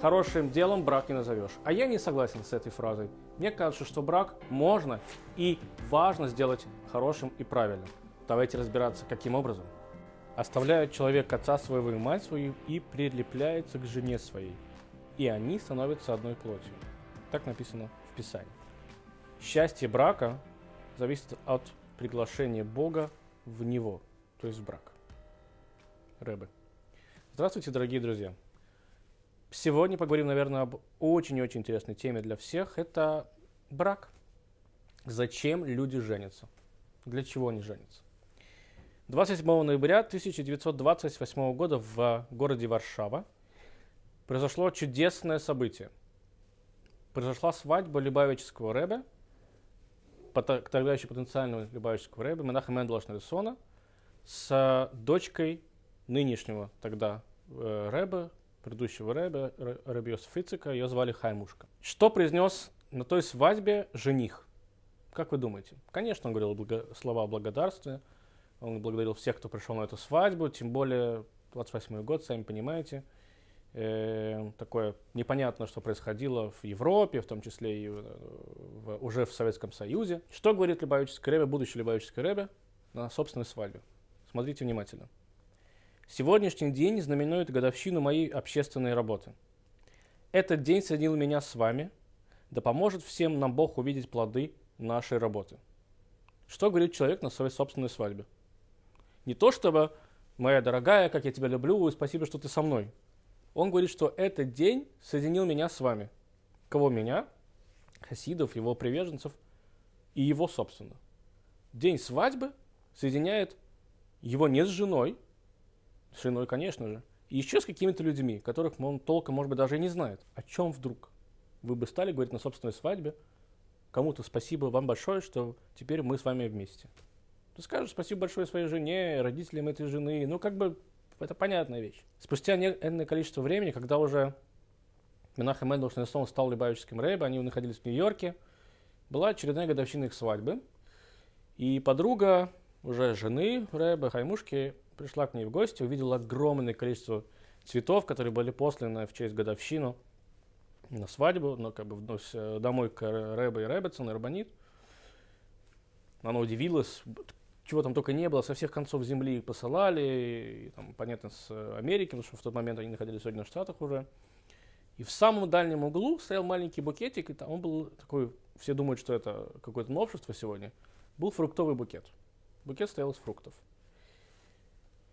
хорошим делом брак не назовешь. А я не согласен с этой фразой. Мне кажется, что брак можно и важно сделать хорошим и правильным. Давайте разбираться, каким образом. Оставляет человек отца своего и мать свою и прилепляется к жене своей. И они становятся одной плотью. Так написано в Писании. Счастье брака зависит от приглашения Бога в него, то есть в брак. Рэбе. Здравствуйте, дорогие друзья. Сегодня поговорим, наверное, об очень-очень интересной теме для всех. Это брак. Зачем люди женятся? Для чего они женятся? 27 ноября 1928 года в городе Варшава произошло чудесное событие. Произошла свадьба Любавического Рэбе, тогда еще потенциального Любавического Рэбе, Менаха Мендела Шнерсона, с дочкой нынешнего тогда э, Рэбе, предыдущего Рэбе, Рэбе Йосиф Ицика, ее звали Хаймушка. Что произнес на той свадьбе жених? Как вы думаете? Конечно, он говорил благо, слова благодарствия, он благодарил всех, кто пришел на эту свадьбу, тем более 28 год, сами понимаете, э, такое непонятно, что происходило в Европе, в том числе и в, уже в Советском Союзе. Что говорит Любавическое Рэбе, будущий Любавическое Рэбе на собственной свадьбе? Смотрите внимательно. Сегодняшний день знаменует годовщину моей общественной работы. Этот день соединил меня с вами, да поможет всем нам Бог увидеть плоды нашей работы. Что говорит человек на своей собственной свадьбе? Не то чтобы «моя дорогая, как я тебя люблю, и спасибо, что ты со мной». Он говорит, что этот день соединил меня с вами. Кого меня? Хасидов, его приверженцев и его собственно. День свадьбы соединяет его не с женой, с женой, конечно же. И еще с какими-то людьми, которых он толком, может быть, даже и не знает. О чем вдруг? Вы бы стали говорить на собственной свадьбе кому-то спасибо вам большое, что теперь мы с вами вместе. Ты скажешь спасибо большое своей жене, родителям этой жены. Ну, как бы, это понятная вещь. Спустя энное количество времени, когда уже Менахем Мендельсон стал Любавическим рэбе, они находились в Нью-Йорке, была очередная годовщина их свадьбы. И подруга уже жены рэбе, Хаймушки, пришла к ней в гости, увидела огромное количество цветов, которые были посланы в честь годовщину на свадьбу, но как бы вновь э, домой к Рэбе и Рэббетсон, и Рабанит. Она удивилась, чего там только не было, со всех концов земли посылали, и, там, понятно, с Америки, потому что в тот момент они находились в Соединенных Штатах уже. И в самом дальнем углу стоял маленький букетик, и там он был такой, все думают, что это какое-то новшество сегодня, был фруктовый букет. Букет стоял из фруктов.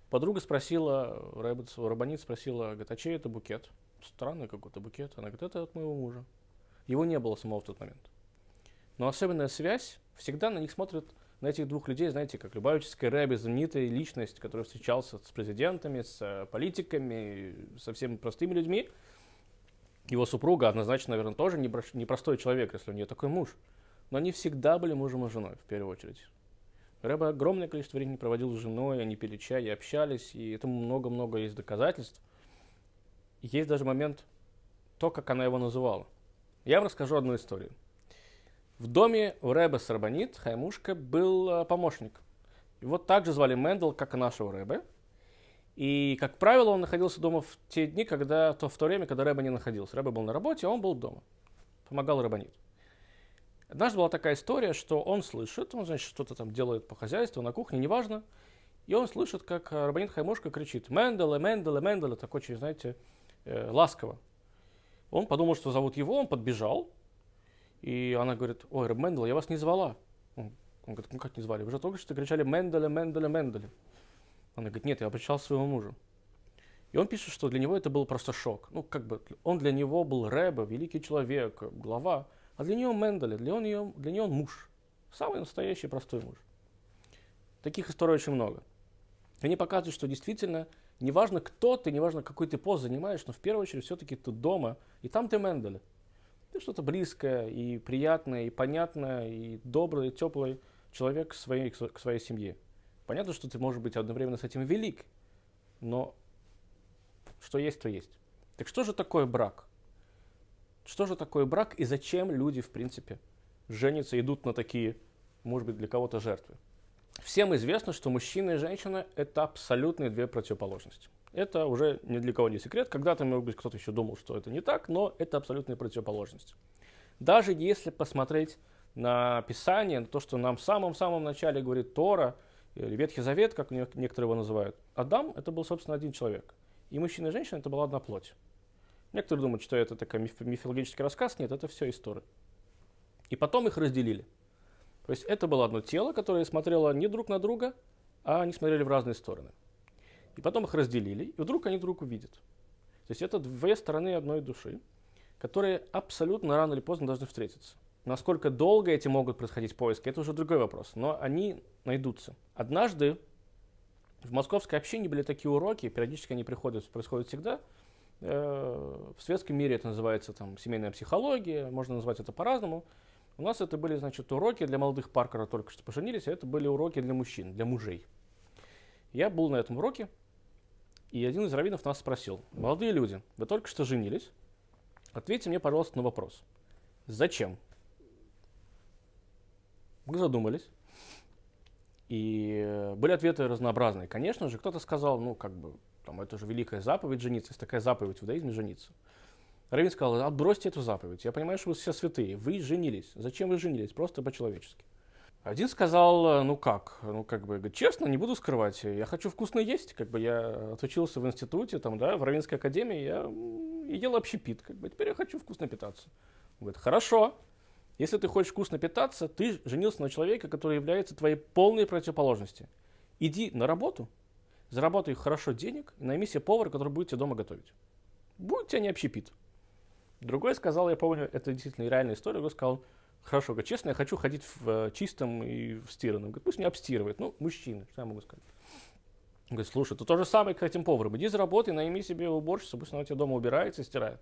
Подруга спросила, Рабанит спросила, говорит, а чей это букет? Странный какой-то букет. Она говорит, это от моего мужа. Его не было самого в тот момент. Но особенная связь, всегда на них смотрят, на этих двух людей, знаете, как Любавическая Рэби, знаменитая личность, которая встречался с президентами, с э, политиками, со всеми простыми людьми. Его супруга однозначно, наверное, тоже непростой человек, если у нее такой муж. Но они всегда были мужем и женой, в первую очередь. Рэба огромное количество времени проводил с женой, они пили чай и общались, и этому много-много есть доказательств. Есть даже момент, то, как она его называла. Я вам расскажу одну историю. В доме у Рэбе Сарбанит Хаймушка был э, помощник. Его также звали Мендел, как и нашего Рэбе. И, как правило, он находился дома в те дни, когда, то, в то время, когда Рэбе не находился. Рэбе был на работе, а он был дома. Помогал Рабанит. Однажды была такая история, что он слышит, он, значит, что-то там делает по хозяйству, на кухне, неважно, и он слышит, как э, Рабанит Хаймошка кричит «Менделе, Менделе, Менделе», так очень, знаете, э, ласково. Он подумал, что зовут его, он подбежал, и она говорит, ой, Рэб Мендел, я вас не звала. Он, он говорит, ну как не звали? Вы же только что кричали Менделе, Менделе, Менделе. Она говорит, нет, я обращался к своему мужу. И он пишет, что для него это был просто шок. Ну, как бы, он для него был Рэбе, великий человек, глава. А для нее Менделе, для, он ее, для нее он муж. Самый настоящий простой муж. Таких историй очень много. Они показывают, что действительно, неважно кто ты, неважно какой ты пост занимаешь, но в первую очередь все-таки ты дома, и там ты Менделе. Ты что-то близкое, и приятное, и понятное, и добрый, и теплый человек к своей, к своей семье. Понятно, что ты можешь быть одновременно с этим велик, но что есть, то есть. Так что же такое брак? Что же такое брак и зачем люди, в принципе, женятся, идут на такие, может быть, для кого-то жертвы? Всем известно, что мужчина и женщина – это абсолютные две противоположности. это уже ни для кого не секрет. Когда-то, может быть, кто-то еще думал, что это не так, но это абсолютная противоположность. Даже если посмотреть на Писание, на то, что нам в самом-самом начале говорит Тора, или Ветхий Завет, как некоторые его называют, Адам – это был, собственно, один человек. И мужчина и женщина – это была одна плоть. Некоторые думают, что это такой миф, мифологический рассказ. Нет, это все история. И потом их разделили. То есть это было одно тело, которое смотрело не друг на друга, а они смотрели в разные стороны. И потом их разделили, и вдруг они друг увидят. То есть это две стороны одной души, которые абсолютно рано или поздно должны встретиться. Насколько долго эти могут происходить поиски, это уже другой вопрос, но они найдутся. Однажды в московской общине были такие уроки, периодически они приходят, происходят всегда. Э, в светском мире это называется там, семейная психология, можно назвать это по-разному. У нас это были, значит, уроки для молодых пар, которые только что поженились, а это были уроки для мужчин, для мужей. Я был на этом уроке, и один из раввинов нас спросил, молодые люди, вы только что женились, ответьте мне, пожалуйста, на вопрос. Зачем? Мы задумались, и были ответы разнообразные. Конечно же, кто-то сказал, ну, как бы, там, это же великая заповедь жениться, есть такая заповедь в иудаизме жениться. Равин сказал, отбросьте эту заповедь. Я понимаю, что вы все святые. Вы женились. Зачем вы женились? Просто по-человечески. Один сказал, ну как, ну как бы, честно, не буду скрывать, я хочу вкусно есть, как бы я отучился в институте, там, да, в Равинской академии, я ел общепит, как бы, теперь я хочу вкусно питаться. Он говорит, хорошо, если ты хочешь вкусно питаться, ты женился на человеке, который является твоей полной противоположностью. Иди на работу, заработай хорошо денег и найми себе повара, который будет тебе дома готовить. Будет тебя не общепит. Другой сказал, я помню, это действительно реальная история, другой сказал, хорошо, говорит, честно, я хочу ходить в э, чистом и в стиранном. Говорит, пусть меня обстирывает. Ну, мужчина, что я могу сказать. Говорит, слушай, это то же самое к этим поварам. Иди заработай, найми себе уборщицу, пусть она тебе дома убирается и стирает.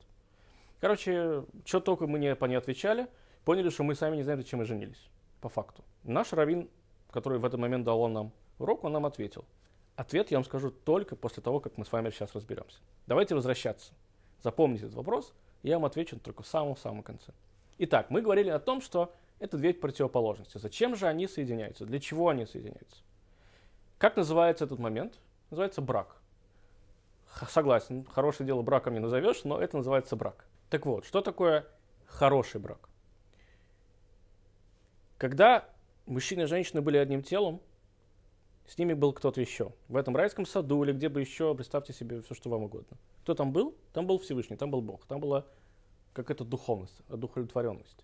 Короче, что только мы не, по ней отвечали, поняли, что мы сами не знаем, зачем мы женились. По факту. Наш раввин, который в этот момент дал нам урок, он нам ответил. Ответ я вам скажу только после того, как мы с вами сейчас разберемся. Давайте возвращаться. Запомните этот вопрос – я вам отвечу только в самом-самом конце. Итак, мы говорили о том, что это две противоположности. Зачем же они соединяются? Для чего они соединяются? Как называется этот момент? Называется брак. Согласен, хорошее дело браком не назовешь, но это называется брак. Так вот, что такое хороший брак? Когда мужчина и женщина были одним телом, с ними был кто-то еще. В этом райском саду или где бы еще, представьте себе все, что вам угодно. Кто там был? Там был Всевышний, там был Бог, там была какая-то духовность, одухотворенность.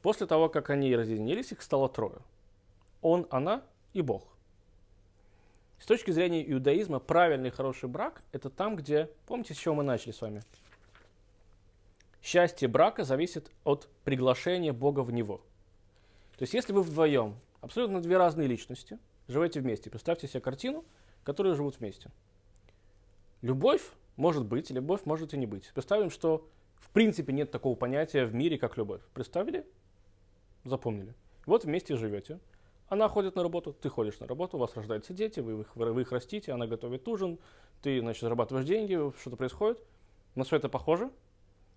После того, как они разъединились, их стало трое. Он, она и Бог. С точки зрения иудаизма, правильный хороший брак – это там, где, помните, с чего мы начали с вами? Счастье брака зависит от приглашения Бога в него. То есть, если вы вдвоем, абсолютно две разные личности – живете вместе. Представьте себе картину, которые живут вместе. Любовь может быть, любовь может и не быть. Представим, что в принципе нет такого понятия в мире, как любовь. Представили? Запомнили. Вот вместе живете. Она ходит на работу, ты ходишь на работу, у вас рождаются дети, вы их, вы их растите, она готовит ужин, ты, значит, зарабатываешь деньги, что-то происходит. На все это похоже.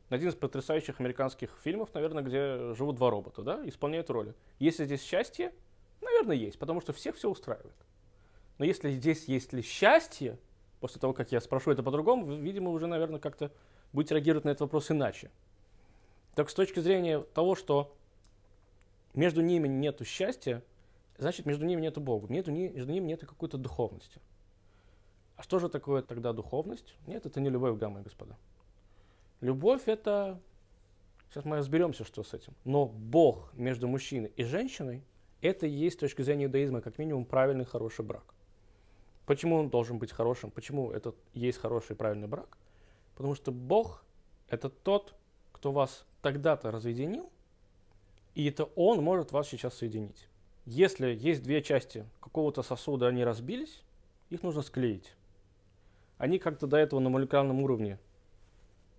Один из потрясающих американских фильмов, наверное, где живут два робота, да, исполняют роли. Если здесь счастье, Наверное, есть, потому что всех все устраивает. Но если здесь есть ли счастье, после того, как я спрошу это по-другому, вы, видимо, уже, наверное, как-то будете реагировать на этот вопрос иначе. Так с точки зрения того, что между ними нету счастья, значит, между ними нету Бога, между ними нету какой-то духовности. А что же такое тогда духовность? Нет, это не любовь, дамы и господа. Любовь это... Сейчас мы разберемся, что с этим. Но Бог между мужчиной и женщиной – это и есть с точки зрения иудаизма как минимум правильный хороший брак. Почему он должен быть хорошим? Почему это есть хороший правильный брак? Потому что Бог – это тот, кто вас тогда-то разъединил, и это Он может вас сейчас соединить. Если есть две части какого-то сосуда, они разбились, их нужно склеить. Они как-то до этого на молекулярном уровне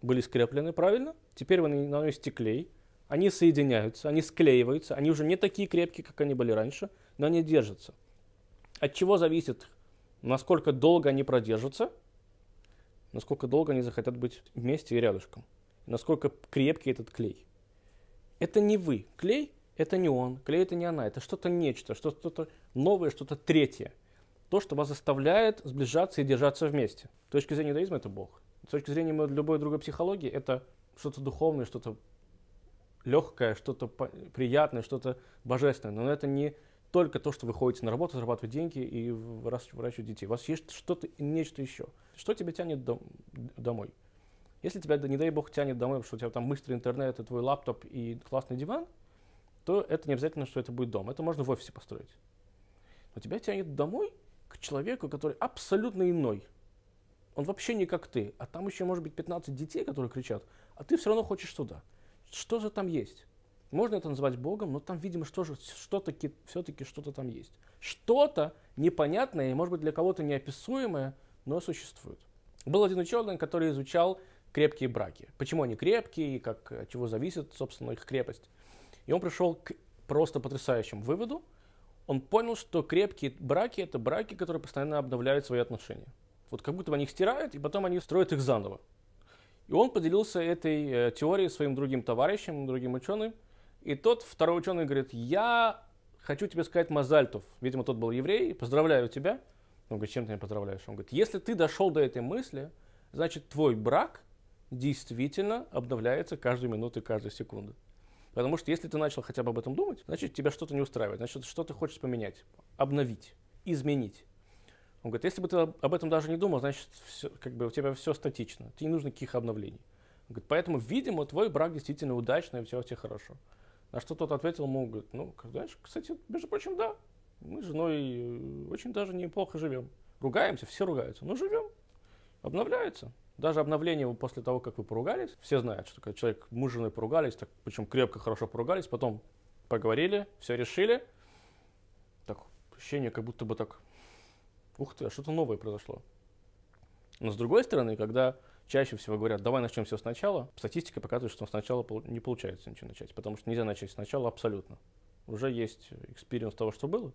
были скреплены правильно, теперь вы наносите клей, они соединяются, они склеиваются, они уже не такие крепкие, как они были раньше, но они держатся. От чего зависит, насколько долго они продержатся, насколько долго они захотят быть вместе и рядышком, насколько крепкий этот клей. Это не вы. Клей – это не он, клей – это не она, это что-то нечто, что-то новое, что-то третье. то, что вас заставляет сближаться и держаться вместе. С точки зрения иудаизма это Бог. С точки зрения любой другой психологии это что-то духовное, что-то легкое, что-то приятное, что-то божественное. Но это не только то, что вы ходите на работу, зарабатываете деньги и выращиваете детей. У вас есть что-то, нечто еще. Что тебя тянет дом, домой? Если тебя, не дай бог, тянет домой, что у тебя там быстрый интернет, и твой лаптоп и классный диван, то это не обязательно, что это будет дом. Это можно в офисе построить. Но тебя тянет домой к человеку, который абсолютно иной. Он вообще не как ты. А там еще может быть 15 детей, которые кричат, а ты все равно хочешь туда. Что же там есть? Можно это назвать Богом, но там, видимо, что же, что-таки, все-таки что-то там есть. Что-то непонятное и, может быть, для кого-то неописуемое, но существует. Был один ученый, который изучал крепкие браки. Почему они крепкие и как, от чего зависит, собственно, их крепость. И он пришел к просто потрясающему выводу. Он понял, что крепкие браки – это браки, которые постоянно обновляют свои отношения. Вот как будто бы они их стирают, и потом они строят их заново. И он поделился этой э, теорией своим другим товарищем, другим ученым – и тот второй ученый говорит, я хочу тебе сказать Мазальтов. Видимо, тот был еврей, поздравляю тебя. Он говорит, чем ты меня поздравляешь? Он говорит, если ты дошел до этой мысли, значит твой брак действительно обновляется каждую минуту и каждую секунду. Потому что если ты начал хотя бы об этом думать, значит тебя что-то не устраивает, значит что ты хочешь поменять, обновить, изменить. Он говорит, если бы ты об этом даже не думал, значит все, как бы у тебя все статично, тебе не нужно никаких обновлений. Он говорит, поэтому, видимо, твой брак действительно удачный, и все у тебя хорошо. На что тот ответил ему, говорит, ну, знаешь, кстати, между прочим, да, мы с женой э, очень даже неплохо живем. Ругаемся, все ругаются, но живем, обновляется. Даже обновление после того, как вы поругались, все знают, что когда человек, муж с женой поругались, так, причем крепко, хорошо поругались, потом поговорили, все решили, так, ощущение, как будто бы так, ух ты, а что-то новое произошло. Но с другой стороны, когда чаще всего говорят, давай начнем все сначала, статистика показывает, что сначала не получается ничего начать, потому что нельзя начать сначала абсолютно. Уже есть experience того, что было.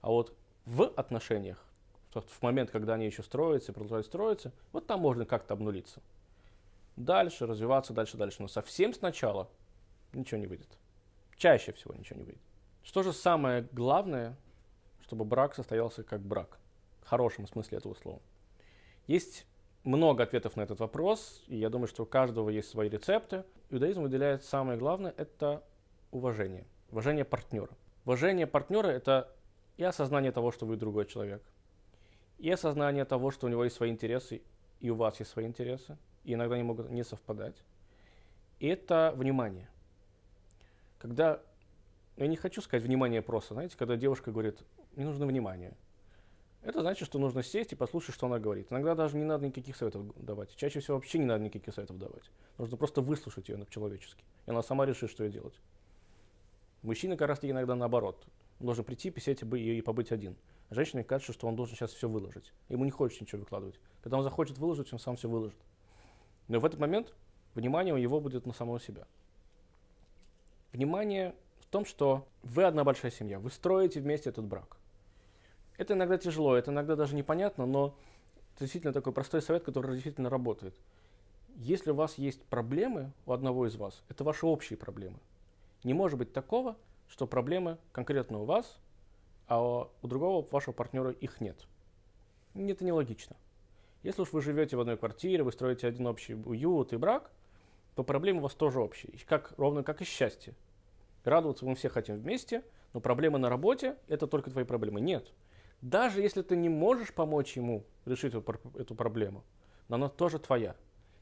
А вот в отношениях, в момент, когда они еще строятся и продолжают строиться, вот там можно как-то обнулиться. Дальше развиваться, дальше, дальше. Но совсем сначала ничего не выйдет. Чаще всего ничего не выйдет. Что же самое главное, чтобы брак состоялся как брак? Хорошем смысле этого слова. Есть много ответов на этот вопрос, и я думаю, что у каждого есть свои рецепты. Иудаизм выделяет самое главное – это уважение, уважение партнера. Уважение партнера – это и осознание того, что вы другой человек, и осознание того, что у него есть свои интересы, и у вас есть свои интересы, и иногда они могут не совпадать. И это внимание. Когда, я не хочу сказать внимание просто, знаете, когда девушка говорит, мне нужно внимание – это значит, что нужно сесть и послушать, что она говорит. Иногда даже не надо никаких советов давать. Чаще всего вообще не надо никаких советов давать. Нужно просто выслушать ее по-человечески. И она сама решит, что ей делать. Мужчина как раз таки иногда наоборот. Он должен прийти, посидеть и побыть один. Женщине кажется, что он должен сейчас все выложить. Ему не хочется ничего выкладывать. Когда он захочет выложить, он сам все выложит. Но в этот момент внимание у него будет на самого себя. Внимание в том, что вы одна большая семья, вы строите вместе этот брак. Это иногда тяжело, это иногда даже непонятно, но это действительно такой простой совет, который действительно работает. Если у вас есть проблемы у одного из вас, это ваши общие проблемы. Не может быть такого, что проблемы конкретно у вас, а у другого вашего партнера их нет. Это нелогично. Если уж вы живете в одной квартире, вы строите один общий уют и брак, то проблемы у вас тоже общие, как, ровно как и счастье. Радоваться мы все хотим вместе, но проблемы на работе – это только твои проблемы. Нет. Даже если ты не можешь помочь ему решить эту проблему, но она тоже твоя.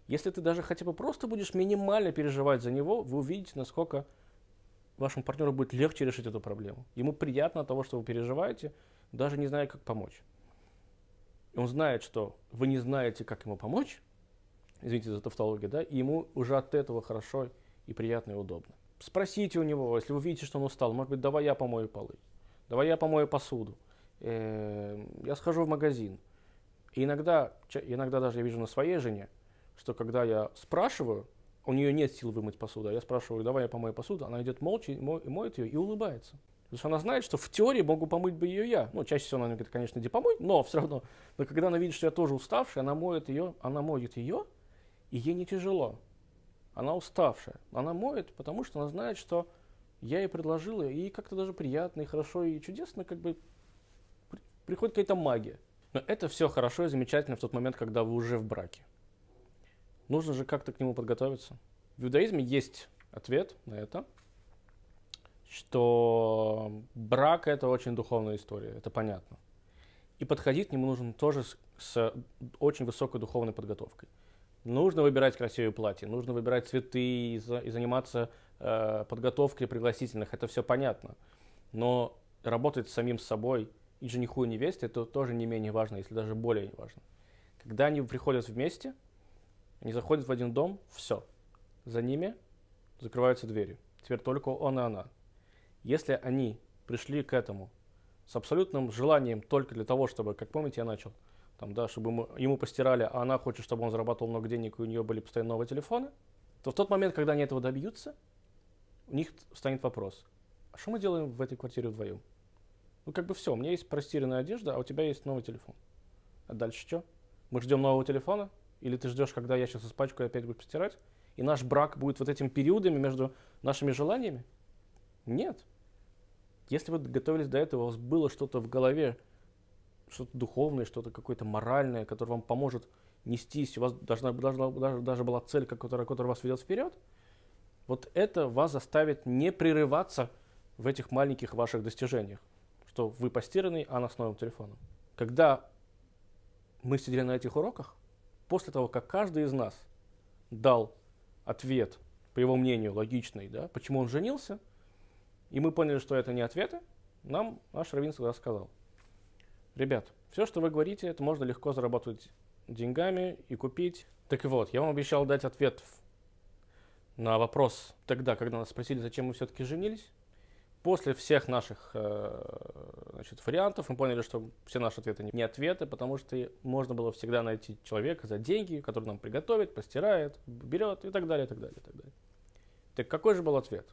Если ты даже хотя бы просто будешь минимально переживать за него, вы увидите, насколько вашему партнеру будет легче решить эту проблему. Ему приятно от того, что вы переживаете, даже не зная, как помочь. Он знает, что вы не знаете, как ему помочь, извините за тавтологию, да, и ему уже от этого хорошо и приятно и удобно. Спросите у него, если вы видите, что он устал, может быть, давай я помою полы, давай я помою посуду, я схожу в магазин. И иногда, иногда даже я вижу на своей жене, что когда я спрашиваю, у нее нет сил вымыть посуду, а я спрашиваю, давай я помою посуду, она идет молча, и моет ее и улыбается. Потому что она знает, что в теории могу помыть бы ее я. Ну, чаще всего она говорит, конечно, иди помой, но все равно. Но когда она видит, что я тоже уставший, она моет ее, она моет ее, и ей не тяжело. Она уставшая. Она моет, потому что она знает, что я ей предложил, и ей как-то даже приятно, и хорошо, и чудесно, как бы приходит какая-то магия. Но это все хорошо и замечательно в тот момент, когда вы уже в браке. Нужно же как-то к нему подготовиться. В иудаизме есть ответ на это, что брак это очень духовная история, это понятно. И подходить к нему нужно тоже с, с очень высокой духовной подготовкой. Нужно выбирать красивые платья, нужно выбирать цветы и, за, и заниматься э, подготовкой пригласительных, это все понятно. Но работать с самим собой и жениху и невесте, это тоже не менее важно, если даже более важно. Когда они приходят вместе, они заходят в один дом, все. За ними закрываются двери. Теперь только он и она. Если они пришли к этому с абсолютным желанием только для того, чтобы, как помните, я начал, там, да, чтобы ему, ему постирали, а она хочет, чтобы он зарабатывал много денег, и у нее были постоянно новые телефоны, то в тот момент, когда они этого добьются, у них встанет вопрос, а что мы делаем в этой квартире вдвоем? Ну, как бы все, у меня есть простиранная одежда, а у тебя есть новый телефон. А дальше что? Мы ждем нового телефона? Или ты ждешь, когда я сейчас испачкаю и опять буду постирать? И наш брак будет вот этими периодами между нашими желаниями? Нет. Если вы готовились до этого, у вас было что-то в голове, что-то духовное, что-то какое-то моральное, которое вам поможет нестись, у вас должна, должна, даже, даже была цель, которая, которая вас ведет вперед, вот это вас заставит не прерываться в этих маленьких ваших достижениях, что вы постиранный, а она с новым телефоном. Когда мы сидели на этих уроках, после того, как каждый из нас дал ответ, по его мнению, логичный, да, почему он женился – и мы поняли, что это не ответы, нам наш раввин всегда сказал, ребят, все, что вы говорите, это можно легко заработать деньгами и купить. Так вот, я вам обещал дать ответ на вопрос тогда, когда нас спросили, зачем мы все-таки женились. После всех наших э, значит, вариантов мы поняли, что все наши ответы не ответы, потому что можно было всегда найти человека за деньги, который нам приготовит, постирает, берет и так далее, и так далее, и так далее. Так какой же был ответ?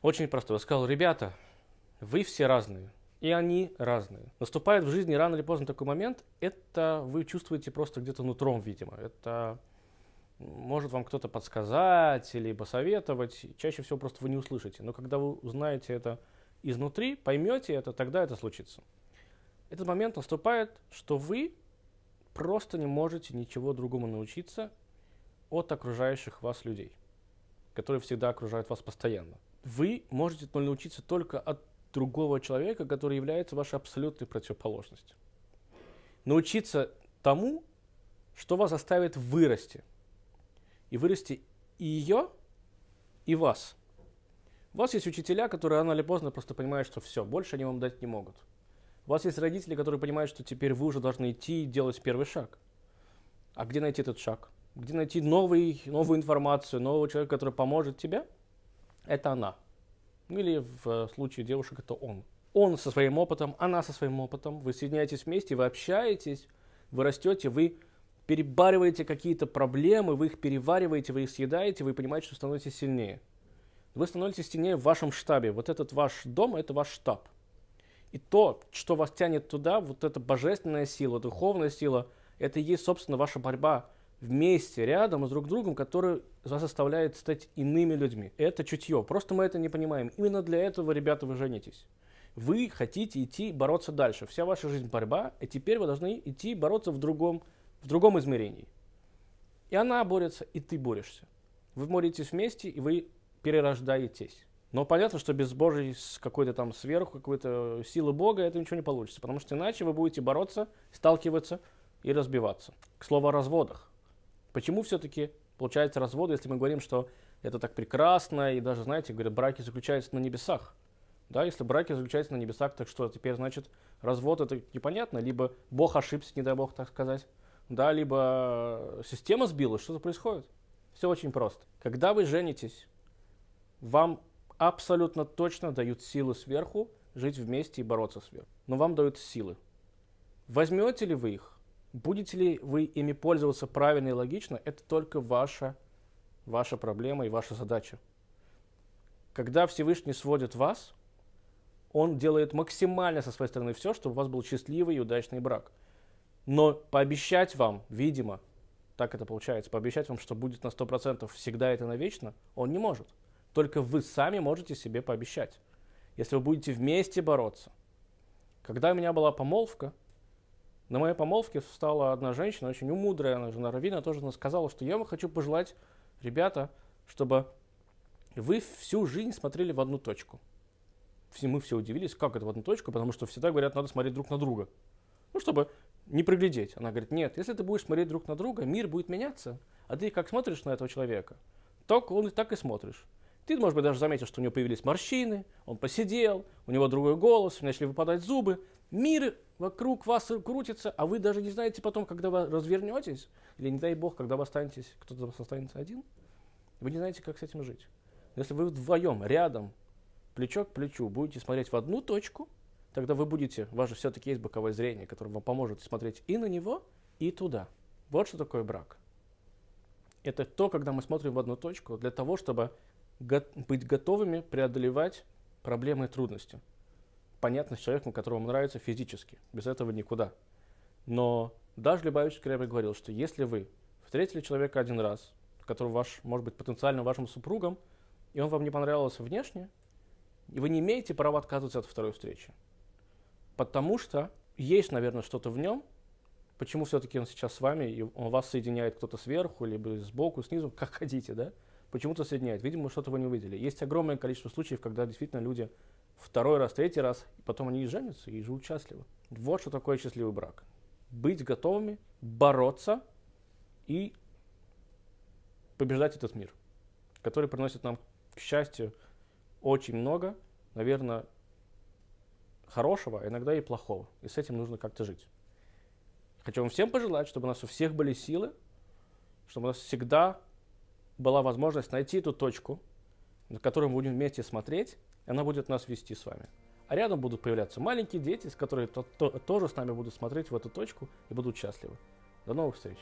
Очень простой. Я сказал, ребята, вы все разные. И они разные. Наступает в жизни рано или поздно такой момент, это вы чувствуете просто где-то нутром, видимо. Это может вам кто-то подсказать или посоветовать. Чаще всего просто вы не услышите. Но когда вы узнаете это изнутри, поймете это, тогда это случится. Этот момент наступает, что вы просто не можете ничего другому научиться от окружающих вас людей, которые всегда окружают вас постоянно вы можете научиться только от другого человека, который является вашей абсолютной противоположностью. Научиться тому, что вас заставит вырасти. И вырасти и ее, и вас. У вас есть учителя, которые рано или поздно просто понимают, что все, больше они вам дать не могут. У вас есть родители, которые понимают, что теперь вы уже должны идти и делать первый шаг. А где найти этот шаг? Где найти новый, новую информацию, нового человека, который поможет тебе – это она. Или в случае девушек это он. Он со своим опытом, она со своим опытом. Вы соединяетесь вместе, вы общаетесь, вы растете, вы перебариваете какие-то проблемы, вы их перевариваете, вы их съедаете, вы понимаете, что становитесь сильнее. Вы становитесь сильнее в вашем штабе. Вот этот ваш дом – это ваш штаб. И то, что вас тянет туда, вот эта божественная сила, духовная сила, это и есть, собственно, ваша борьба вместе, рядом с друг другом, который вас заставляет стать иными людьми. Это чутье. Просто мы это не понимаем. Именно для этого, ребята, вы женитесь. Вы хотите идти бороться дальше. Вся ваша жизнь борьба, и теперь вы должны идти бороться в другом, в другом измерении. И она борется, и ты борешься. Вы боретесь вместе, и вы перерождаетесь. Но понятно, что без Божьей какой-то там сверху, какой-то силы Бога это ничего не получится. Потому что иначе вы будете бороться, сталкиваться и разбиваться. К слову о разводах. Почему все-таки получается развод, если мы говорим, что это так прекрасно, и даже, знаете, говорят, браки заключаются на небесах. Да, если браки заключаются на небесах, так что теперь, значит, развод это непонятно, либо Бог ошибся, не дай Бог так сказать, да, либо система сбилась, что-то происходит. Все очень просто. Когда вы женитесь, вам абсолютно точно дают силы сверху жить вместе и бороться сверху. Но вам дают силы. Возьмете ли вы их? Будете ли вы ими пользоваться правильно и логично, это только ваша, ваша проблема и ваша задача. Когда Всевышний сводит вас, он делает максимально со своей стороны все, чтобы у вас был счастливый и удачный брак. Но пообещать вам, видимо, так это получается, пообещать вам, что будет на 100% всегда это навечно, он не может. Только вы сами можете себе пообещать. Если вы будете вместе бороться, Когда у меня была помолвка, на моей помолвке встала одна женщина, очень умудрая, она жена Равина, тоже она сказала, что я вам хочу пожелать, ребята, чтобы вы всю жизнь смотрели в одну точку. Все, мы все удивились, как это в одну точку, потому что всегда говорят, надо смотреть друг на друга. Ну, чтобы не проглядеть. Она говорит, нет, если ты будешь смотреть друг на друга, мир будет меняться, а ты как смотришь на этого человека, так он так и смотришь. Ты, может быть, даже заметил, что у него появились морщины, он посидел, у него другой голос, начали выпадать зубы. Мир вокруг вас крутится, а вы даже не знаете потом, когда вы развернетесь, или не дай бог, когда вы останетесь, кто-то останется один, вы не знаете, как с этим жить. Но если вы вдвоем, рядом, плечо к плечу, будете смотреть в одну точку, тогда вы будете, у вас же все-таки есть боковое зрение, которое вам поможет смотреть и на него, и туда. Вот что такое брак. Это то, когда мы смотрим в одну точку для того, чтобы быть готовыми преодолевать проблемы и трудности. Понятно, с человеком, которому нравится физически. Без этого никуда. Но даже Любавич Кребер говорил, что если вы встретили человека один раз, который ваш, может быть потенциально вашим супругом, и он вам не понравился внешне, и вы не имеете права отказываться от второй встречи. Потому что есть, наверное, что-то в нем, почему все-таки он сейчас с вами, и он вас соединяет кто-то сверху, либо сбоку, снизу, как хотите, да? почему-то соединяет. Видимо, что-то вы не увидели. Есть огромное количество случаев, когда действительно люди второй раз, третий раз, и потом они и женятся, и живут счастливо. Вот что такое счастливый брак. Быть готовыми, бороться и побеждать этот мир, который приносит нам, к счастью, очень много, наверное, хорошего, а иногда и плохого. И с этим нужно как-то жить. Хочу вам всем пожелать, чтобы у нас у всех были силы, чтобы у нас всегда была возможность найти эту точку, на которую мы будем вместе смотреть, и она будет нас вести с вами. А рядом будут появляться маленькие дети, которые то -то тоже с нами будут смотреть в эту точку и будут счастливы. До новых встреч!